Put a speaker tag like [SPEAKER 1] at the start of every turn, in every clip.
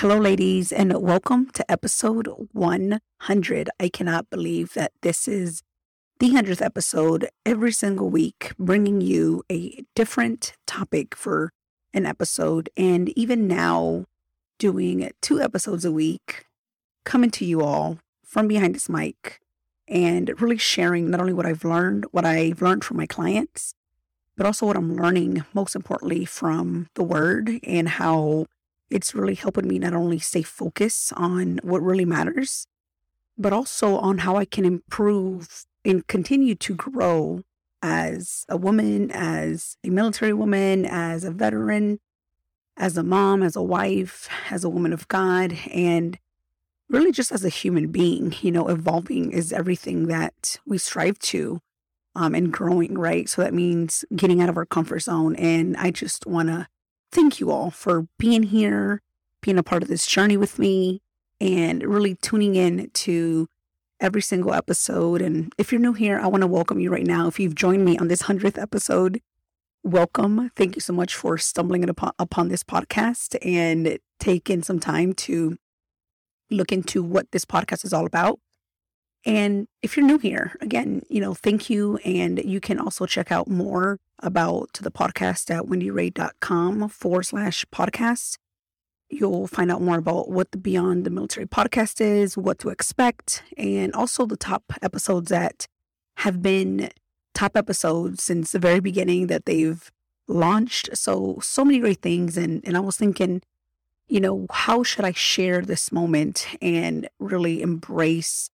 [SPEAKER 1] Hello, ladies, and welcome to episode 100. I cannot believe that this is the 100th episode every single week, bringing you a different topic for an episode. And even now, doing two episodes a week, coming to you all from behind this mic and really sharing not only what I've learned, what I've learned from my clients, but also what I'm learning, most importantly, from the word and how it's really helping me not only stay focused on what really matters, but also on how I can improve and continue to grow as a woman, as a military woman, as a veteran, as a mom, as a wife, as a woman of God, and really just as a human being. You know, evolving is everything that we strive to um, and growing, right? So that means getting out of our comfort zone. And I just want to thank you all for being here, being a part of this journey with me, and really tuning in to every single episode. And if you're new here, I want to welcome you right now. If you've joined me on this 100th episode, welcome. Thank you so much for stumbling upon, upon this podcast and taking some time to look into what this podcast is all about. And if you're new here, again, you know, thank you. And you can also check out more about the podcast at wendyray.com forward slash podcast. You'll find out more about what the Beyond the Military podcast is, what to expect, and also the top episodes that have been top episodes since the very beginning that they've launched. So, so many great things. And, and I was thinking, you know, how should I share this moment and really embrace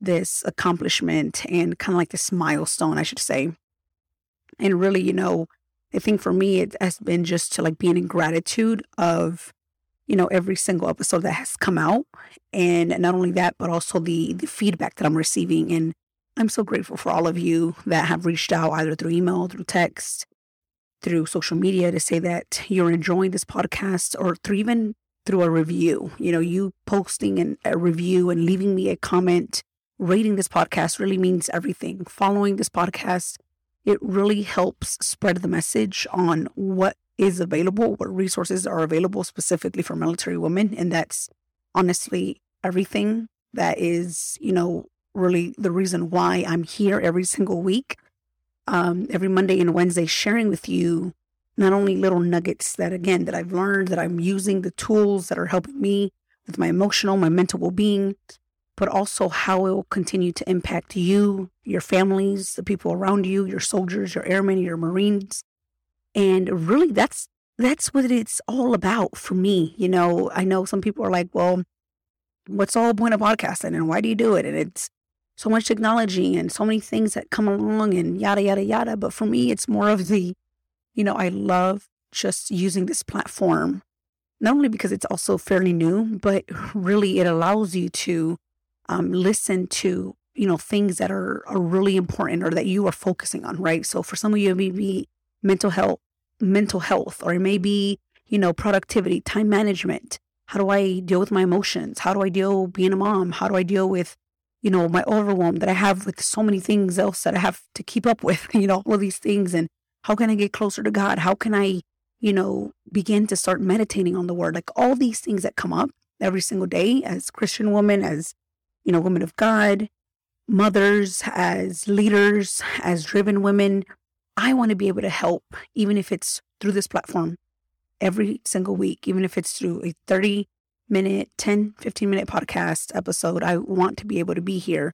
[SPEAKER 1] this accomplishment and kind of like this milestone, I should say. And really, you know, I think for me, it has been just to like being in gratitude of, you know, every single episode that has come out. And not only that, but also the the feedback that I'm receiving. And I'm so grateful for all of you that have reached out either through email, through text, through social media to say that you're enjoying this podcast or through even through a review. You know, you posting an, a review and leaving me a comment rating this podcast really means everything. Following this podcast, it really helps spread the message on what is available, what resources are available specifically for military women. And that's honestly everything that is, you know, really the reason why I'm here every single week, um, every Monday and Wednesday, sharing with you not only little nuggets that, again, that I've learned, that I'm using the tools that are helping me with my emotional, my mental well being, but also how it will continue to impact you, your families, the people around you, your soldiers, your airmen, your Marines. And really that's that's what it's all about for me. You know, I know some people are like, well, what's all the point of podcasting and why do you do it? And it's so much technology and so many things that come along and yada yada yada. But for me, it's more of the, you know, I love just using this platform, not only because it's also fairly new, but really it allows you to um, listen to you know things that are, are really important or that you are focusing on right? So for some of you it may be mental health mental health or it may be you know productivity time management. How do i deal with my emotions? How do i deal being a mom? How do i deal with you know my overwhelm that i have with so many things else that i have to keep up with you know all of these things? And how can i get closer to god? How can i you know begin to start meditating on the word? Like all these things that come up every single day as christian woman as you know, women of God, mothers, as leaders, as driven women. I want to be able to help, even if it's through this platform every single week, even if it's through a 30 minute, 10, 15 minute podcast episode. I want to be able to be here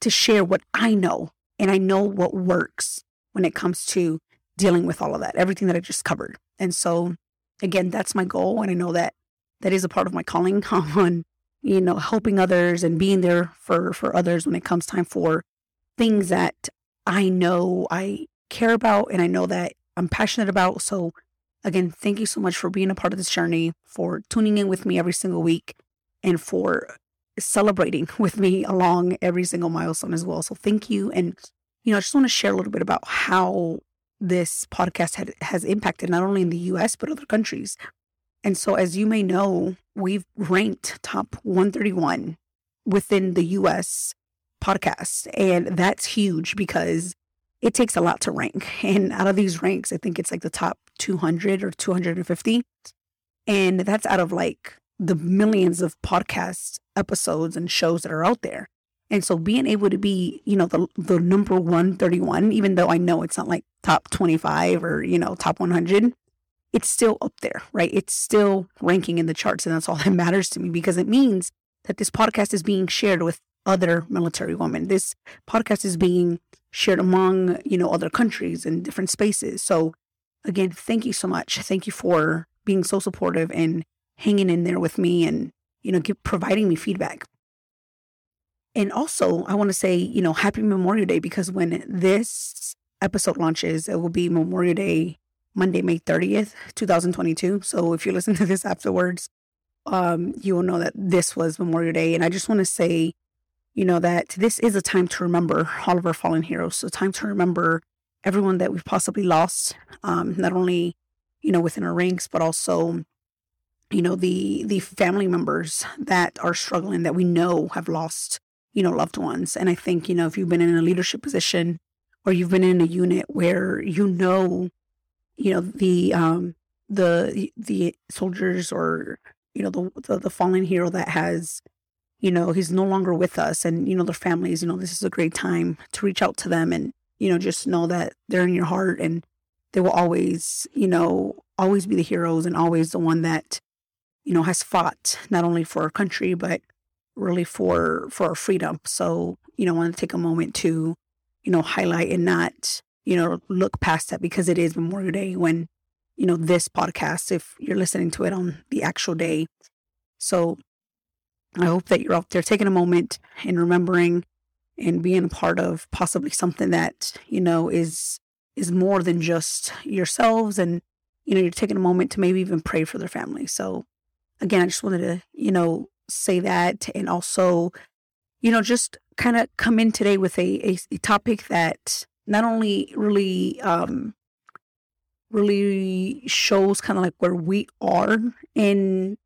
[SPEAKER 1] to share what I know. And I know what works when it comes to dealing with all of that, everything that I just covered. And so, again, that's my goal. And I know that that is a part of my calling on, you know, helping others and being there for, for others when it comes time for things that I know I care about and I know that I'm passionate about. So, again, thank you so much for being a part of this journey, for tuning in with me every single week, and for celebrating with me along every single milestone as well. So, thank you. And, you know, I just want to share a little bit about how this podcast had, has impacted not only in the US, but other countries. And so, as you may know, we've ranked top 131 within the US podcast. And that's huge because it takes a lot to rank. And out of these ranks, I think it's like the top 200 or 250. And that's out of like the millions of podcast episodes and shows that are out there. And so being able to be, you know, the the number 131, even though I know it's not like top 25 or, you know, top 100, it's still up there, right? It's still ranking in the charts. And that's all that matters to me because it means that this podcast is being shared with other military women. This podcast is being shared among, you know, other countries and different spaces. So again, thank you so much. Thank you for being so supportive and hanging in there with me and, you know, providing me feedback. And also, I want to say, you know, happy Memorial Day because when this episode launches, it will be Memorial Day, Monday, May 30th, 2022. So if you listen to this afterwards, um, you will know that this was Memorial Day. And I just want to say, you know, that this is a time to remember all of our fallen heroes. So, time to remember everyone that we've possibly lost, um, not only, you know, within our ranks, but also, you know, the the family members that are struggling that we know have lost, you know, loved ones. And I think, you know, if you've been in a leadership position or you've been in a unit where you know, you know, the um the the soldiers or you know the the, the fallen hero that has you know, he's no longer with us and, you know, their families, you know, this is a great time to reach out to them and, you know, just know that they're in your heart and they will always, you know, always be the heroes and always the one that, you know, has fought not only for our country, but really for, for our freedom. So, you know, I want to take a moment to, you know, highlight and not, you know, look past that because it is Memorial Day when, you know, this podcast, if you're listening to it on the actual day. So I hope that you're out there taking a moment and remembering and being a part of possibly something that, you know, is is more than just yourselves and you know, you're taking a moment to maybe even pray for their family. So again, I just wanted to, you know, say that and also, you know, just kind of come in today with a, a, a topic that not only really um really shows kind of like where we are in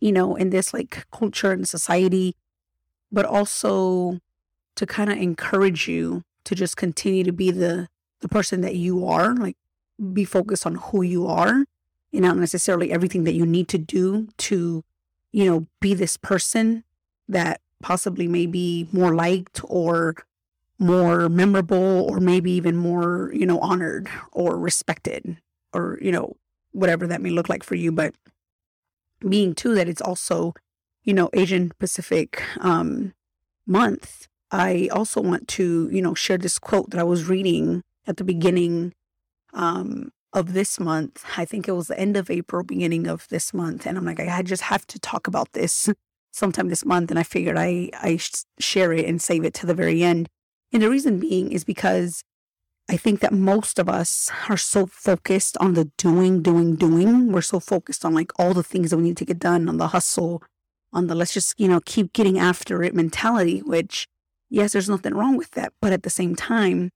[SPEAKER 1] you know, in this like culture and society, but also to kind of encourage you to just continue to be the the person that you are, like be focused on who you are and not necessarily everything that you need to do to, you know, be this person that possibly may be more liked or more memorable or maybe even more, you know, honored or respected or, you know, whatever that may look like for you. But being too that it's also, you know, Asian Pacific um, month, I also want to, you know, share this quote that I was reading at the beginning um, of this month. I think it was the end of April, beginning of this month. And I'm like, I just have to talk about this sometime this month. And I figured I, I share it and save it to the very end. And the reason being is because I think that most of us are so focused on the doing, doing, doing. We're so focused on like all the things that we need to get done, on the hustle, on the let's just, you know, keep getting after it mentality, which, yes, there's nothing wrong with that. But at the same time,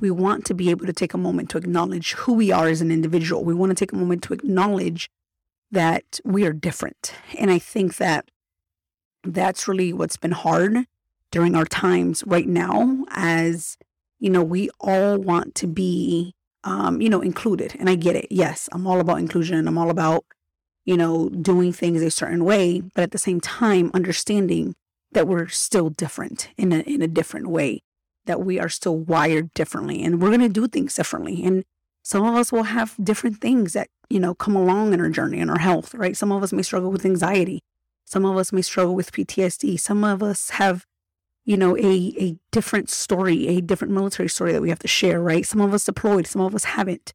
[SPEAKER 1] we want to be able to take a moment to acknowledge who we are as an individual. We want to take a moment to acknowledge that we are different. And I think that that's really what's been hard during our times right now as you know, we all want to be, um, you know, included. And I get it. Yes, I'm all about inclusion. I'm all about, you know, doing things a certain way, but at the same time, understanding that we're still different in a, in a different way, that we are still wired differently and we're going to do things differently. And some of us will have different things that, you know, come along in our journey and our health, right? Some of us may struggle with anxiety. Some of us may struggle with PTSD. Some of us have, you know, a, a different story, a different military story that we have to share, right? Some of us deployed, some of us haven't.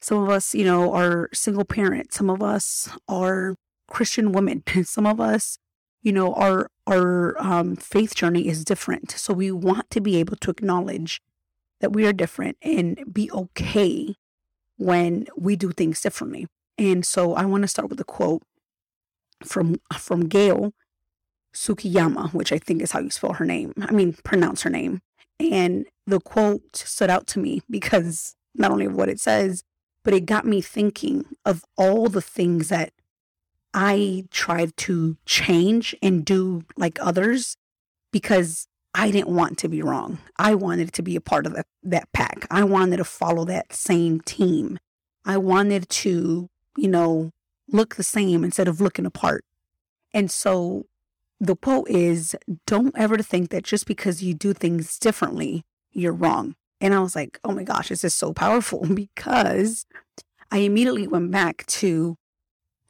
[SPEAKER 1] Some of us, you know, are single parents. Some of us are Christian women. Some of us, you know, our our um, faith journey is different. So we want to be able to acknowledge that we are different and be okay when we do things differently. And so I want to start with a quote from from Gail Tsukiyama, which I think is how you spell her name. I mean, pronounce her name. And the quote stood out to me because not only of what it says, but it got me thinking of all the things that I tried to change and do like others because I didn't want to be wrong. I wanted to be a part of that, that pack. I wanted to follow that same team. I wanted to, you know, look the same instead of looking apart. And so the quote is don't ever think that just because you do things differently, you're wrong. And I was like, oh my gosh, this is so powerful because I immediately went back to,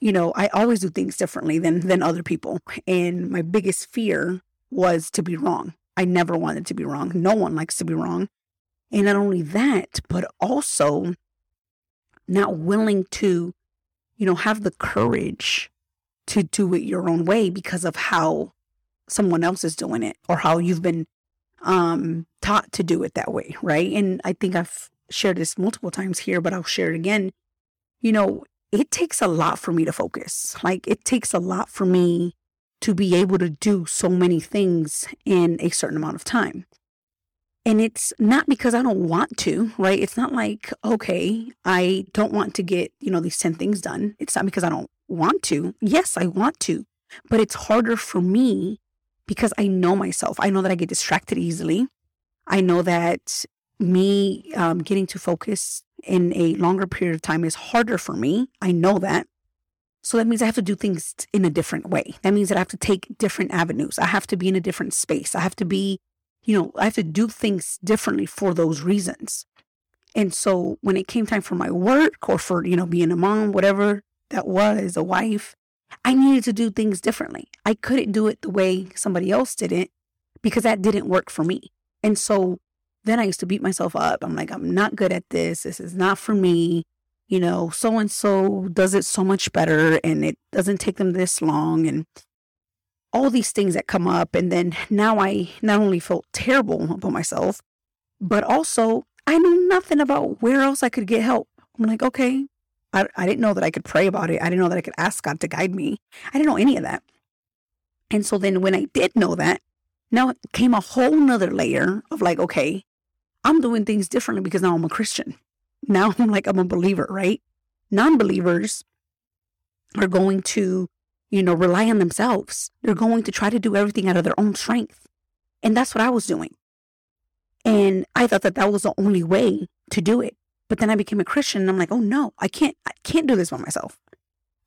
[SPEAKER 1] you know, I always do things differently than than other people. And my biggest fear was to be wrong. I never wanted to be wrong. No one likes to be wrong. And not only that, but also not willing to, you know, have the courage to do it your own way because of how someone else is doing it or how you've been um, taught to do it that way. Right. And I think I've shared this multiple times here, but I'll share it again. You know, it takes a lot for me to focus. Like it takes a lot for me to be able to do so many things in a certain amount of time. And it's not because I don't want to, right? It's not like, okay, I don't want to get, you know, these 10 things done. It's not because I don't want to. Yes, I want to, but it's harder for me because I know myself. I know that I get distracted easily. I know that me um, getting to focus in a longer period of time is harder for me. I know that. So that means I have to do things in a different way. That means that I have to take different avenues. I have to be in a different space. I have to be, you know, I have to do things differently for those reasons. And so when it came time for my work or for, you know, being a mom, whatever that was, a wife, I needed to do things differently. I couldn't do it the way somebody else did it because that didn't work for me. And so then I used to beat myself up. I'm like, I'm not good at this. This is not for me you know, so and so does it so much better and it doesn't take them this long and all these things that come up. And then now I not only felt terrible about myself, but also I knew nothing about where else I could get help. I'm like, okay, I, I didn't know that I could pray about it. I didn't know that I could ask God to guide me. I didn't know any of that. And so then when I did know that, now it came a whole nother layer of like, okay, I'm doing things differently because now I'm a Christian now I'm like, I'm a believer, right? Non believers are going to, you know, rely on themselves. They're going to try to do everything out of their own strength. And that's what I was doing. And I thought that that was the only way to do it. But then I became a Christian and I'm like, oh no, I can't, I can't do this by myself.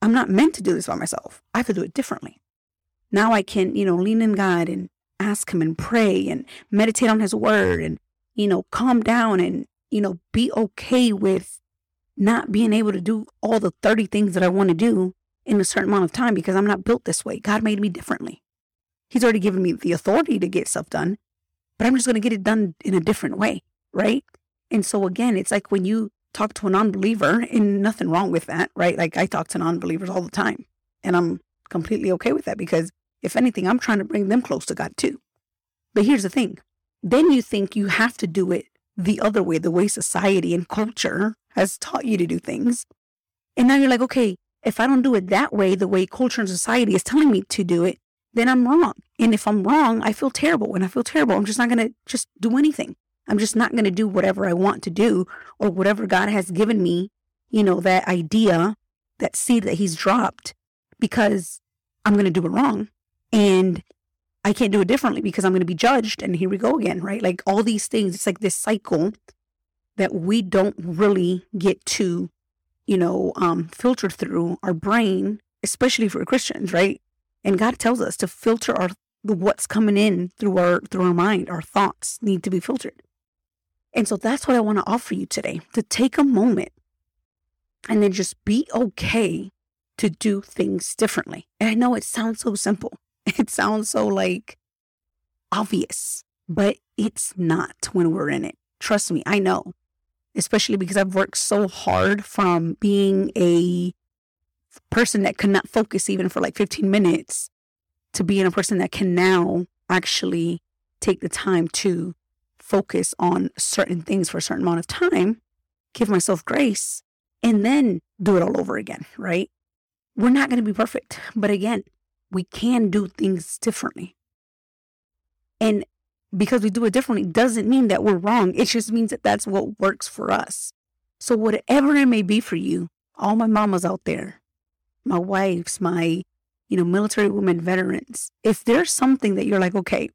[SPEAKER 1] I'm not meant to do this by myself. I have to do it differently. Now I can, you know, lean in God and ask Him and pray and meditate on His word and, you know, calm down and you know, be okay with not being able to do all the 30 things that I want to do in a certain amount of time because I'm not built this way. God made me differently. He's already given me the authority to get stuff done, but I'm just going to get it done in a different way. Right. And so again, it's like when you talk to a non-believer and nothing wrong with that, right? Like I talk to non-believers all the time and I'm completely okay with that because if anything, I'm trying to bring them close to God too. But here's the thing. Then you think you have to do it the other way, the way society and culture has taught you to do things. And now you're like, okay, if I don't do it that way, the way culture and society is telling me to do it, then I'm wrong. And if I'm wrong, I feel terrible. When I feel terrible, I'm just not going to just do anything. I'm just not going to do whatever I want to do or whatever God has given me, you know, that idea, that seed that He's dropped because I'm going to do it wrong. And I can't do it differently because I'm going to be judged. And here we go again, right? Like all these things, it's like this cycle that we don't really get to, you know, um, filter through our brain, especially for Christians, right? And God tells us to filter our what's coming in through our through our mind. Our thoughts need to be filtered. And so that's what I want to offer you today to take a moment and then just be okay to do things differently. And I know it sounds so simple. It sounds so like obvious, but it's not when we're in it. Trust me, I know, especially because I've worked so hard from being a person that could not focus even for like 15 minutes to being a person that can now actually take the time to focus on certain things for a certain amount of time, give myself grace, and then do it all over again, right? We're not going to be perfect. But again, we can do things differently. And because we do it differently doesn't mean that we're wrong. It just means that that's what works for us. So, whatever it may be for you, all my mamas out there, my wives, my, you know, military women, veterans, if there's something that you're like, okay,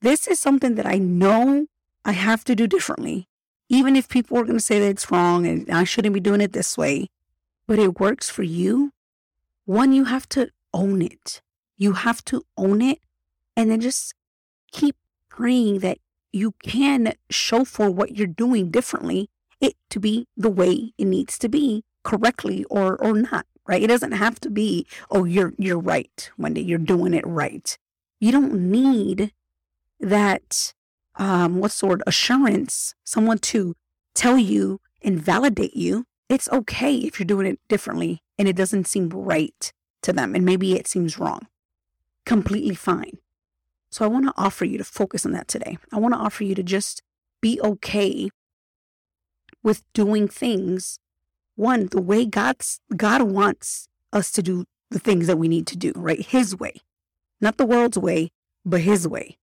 [SPEAKER 1] this is something that I know I have to do differently, even if people are going to say that it's wrong and I shouldn't be doing it this way, but it works for you, one, you have to own it. You have to own it and then just keep praying that you can show for what you're doing differently it to be the way it needs to be correctly or or not right? It doesn't have to be oh you're you're right wendy you're doing it right. You don't need that um what sort of assurance someone to tell you and validate you it's okay if you're doing it differently and it doesn't seem right to them and maybe it seems wrong completely fine so I want to offer you to focus on that today. I want to offer you to just be okay with doing things one the way God's God wants us to do the things that we need to do, right? His way. Not the world's way, but his way.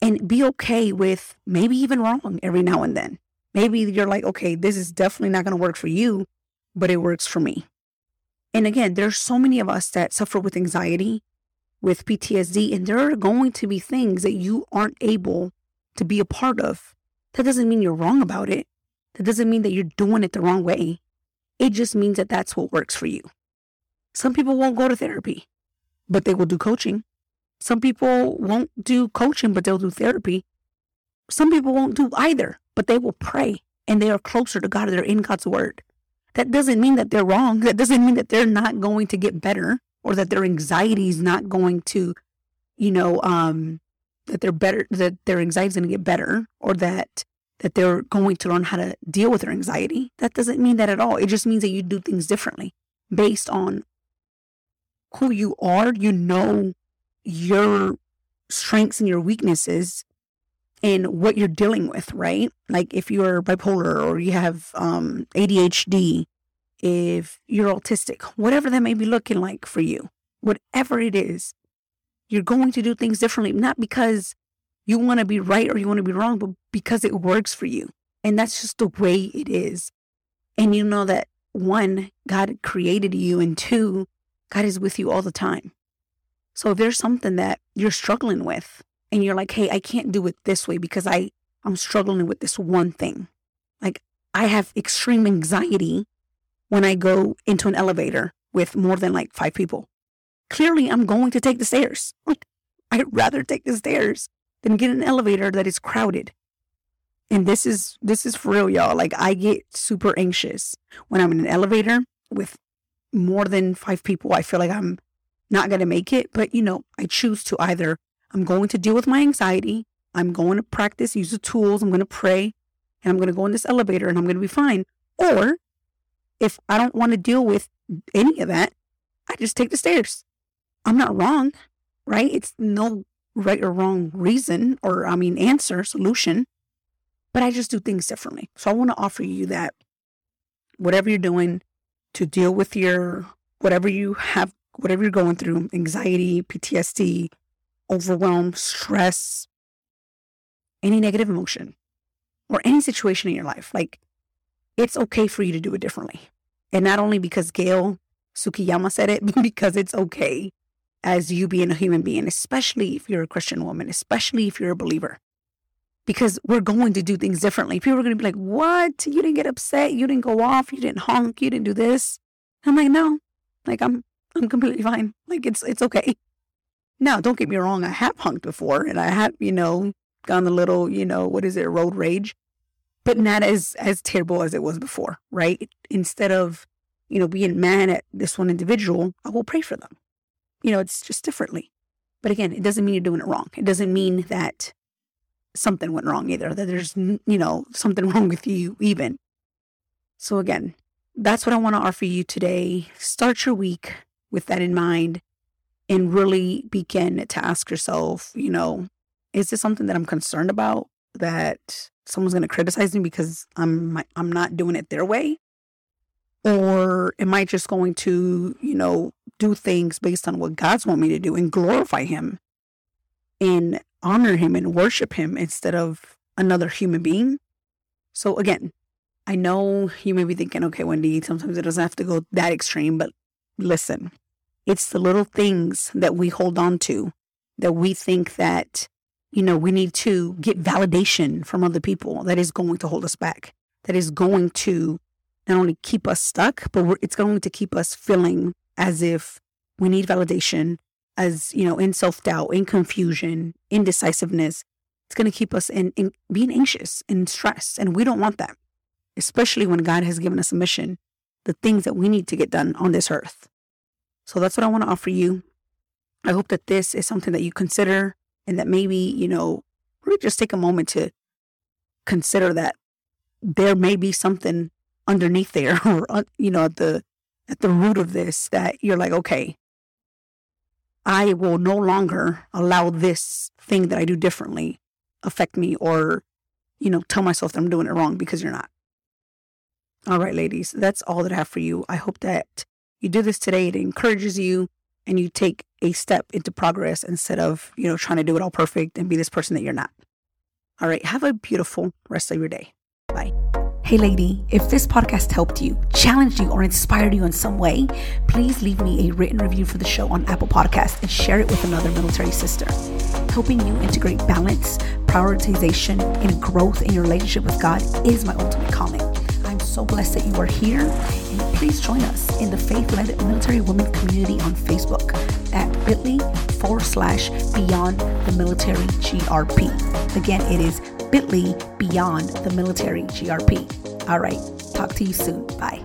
[SPEAKER 1] And be okay with maybe even wrong every now and then. Maybe you're like, okay, this is definitely not going to work for you, but it works for me. And again, there's so many of us that suffer with anxiety with PTSD, and there are going to be things that you aren't able to be a part of. That doesn't mean you're wrong about it. That doesn't mean that you're doing it the wrong way. It just means that that's what works for you. Some people won't go to therapy, but they will do coaching. Some people won't do coaching, but they'll do therapy. Some people won't do either, but they will pray and they are closer to God. They're in God's word. That doesn't mean that they're wrong. That doesn't mean that they're not going to get better or that their anxiety is not going to, you know, um, that they're better, that their anxiety is going to get better, or that that they're going to learn how to deal with their anxiety. That doesn't mean that at all. It just means that you do things differently based on who you are. You know your strengths and your weaknesses and what you're dealing with, right? Like if you're bipolar or you have um, ADHD if you're autistic, whatever that may be looking like for you, whatever it is, you're going to do things differently, not because you want to be right or you want to be wrong, but because it works for you. And that's just the way it is. And you know that one, God created you, and two, God is with you all the time. So if there's something that you're struggling with and you're like, hey, I can't do it this way because I, I'm struggling with this one thing. Like I have extreme anxiety when I go into an elevator with more than like five people. Clearly, I'm going to take the stairs. Like, I'd rather take the stairs than get an elevator that is crowded. And this is this is for real, y'all. Like I get super anxious when I'm in an elevator with more than five people. I feel like I'm not gonna make it. But you know, I choose to either I'm going to deal with my anxiety, I'm going to practice, use the tools, I'm gonna pray, and I'm gonna go in this elevator and I'm gonna be fine. Or if I don't want to deal with any of that, I just take the stairs. I'm not wrong, right? It's no right or wrong reason or, I mean, answer, solution, but I just do things differently. So I want to offer you that whatever you're doing to deal with your, whatever you have, whatever you're going through, anxiety, PTSD, overwhelm, stress, any negative emotion, or any situation in your life, like it's okay for you to do it differently. And not only because Gail Tsukiyama said it, but because it's okay as you being a human being, especially if you're a Christian woman, especially if you're a believer. Because we're going to do things differently. People are going to be like, What? You didn't get upset. You didn't go off. You didn't honk. You didn't do this. I'm like, No, like I'm, I'm completely fine. Like it's, it's okay. Now, don't get me wrong. I have honked before and I have, you know, gone a little, you know, what is it, road rage but not as as terrible as it was before, right? Instead of you know, being mad at this one individual, I will pray for them. You know, it's just differently. But again, it doesn't mean you're doing it wrong. It doesn't mean that something went wrong either, that there's, you know, something wrong with you even. So again, that's what I want to offer you today. Start your week with that in mind and really begin to ask yourself, you know, is this something that I'm concerned about that someone's going to criticize me because I'm I'm not doing it their way? Or am I just going to, you know, do things based on what God's want me to do and glorify him and honor him and worship him instead of another human being? So again, I know you may be thinking, okay, Wendy, sometimes it doesn't have to go that extreme, but listen, it's the little things that we hold on to that we think that, you know, we need to get validation from other people that is going to hold us back, that is going to not only keep us stuck, but it's going to keep us feeling as if we need validation, as, you know, in self doubt, in confusion, indecisiveness. It's going to keep us in, in being anxious and stressed. And we don't want that especially when God has given us a mission, the things that we need to get done on this earth. So that's what I want to offer you. I hope that this is something that you consider and that maybe, you know, really just take a moment to consider that there may be something underneath there or, uh, you know, at the, at the root of this that you're like, okay, I will no longer allow this thing that I do differently affect me or, you know, tell myself that I'm doing it wrong because you're not. All right, ladies, that's all that I have for you. I hope that you do this today. It encourages you and you take a step into progress instead of, you know, trying to do it all perfect and be this person that you're not. All right, have a beautiful rest of your day. Bye. Hey, lady, if this podcast helped you, challenged you, or inspired you in some way, please leave me a written review for the show on Apple Podcasts and share it with another military sister. Helping you integrate balance, prioritization, and growth in your relationship with God is my ultimate calling so blessed that you are here. And please join us in the Faith Led Military Women community on Facebook at bit.ly forward slash beyond the military GRP. Again, it is bit.ly beyond the military GRP. All right. Talk to you soon. Bye.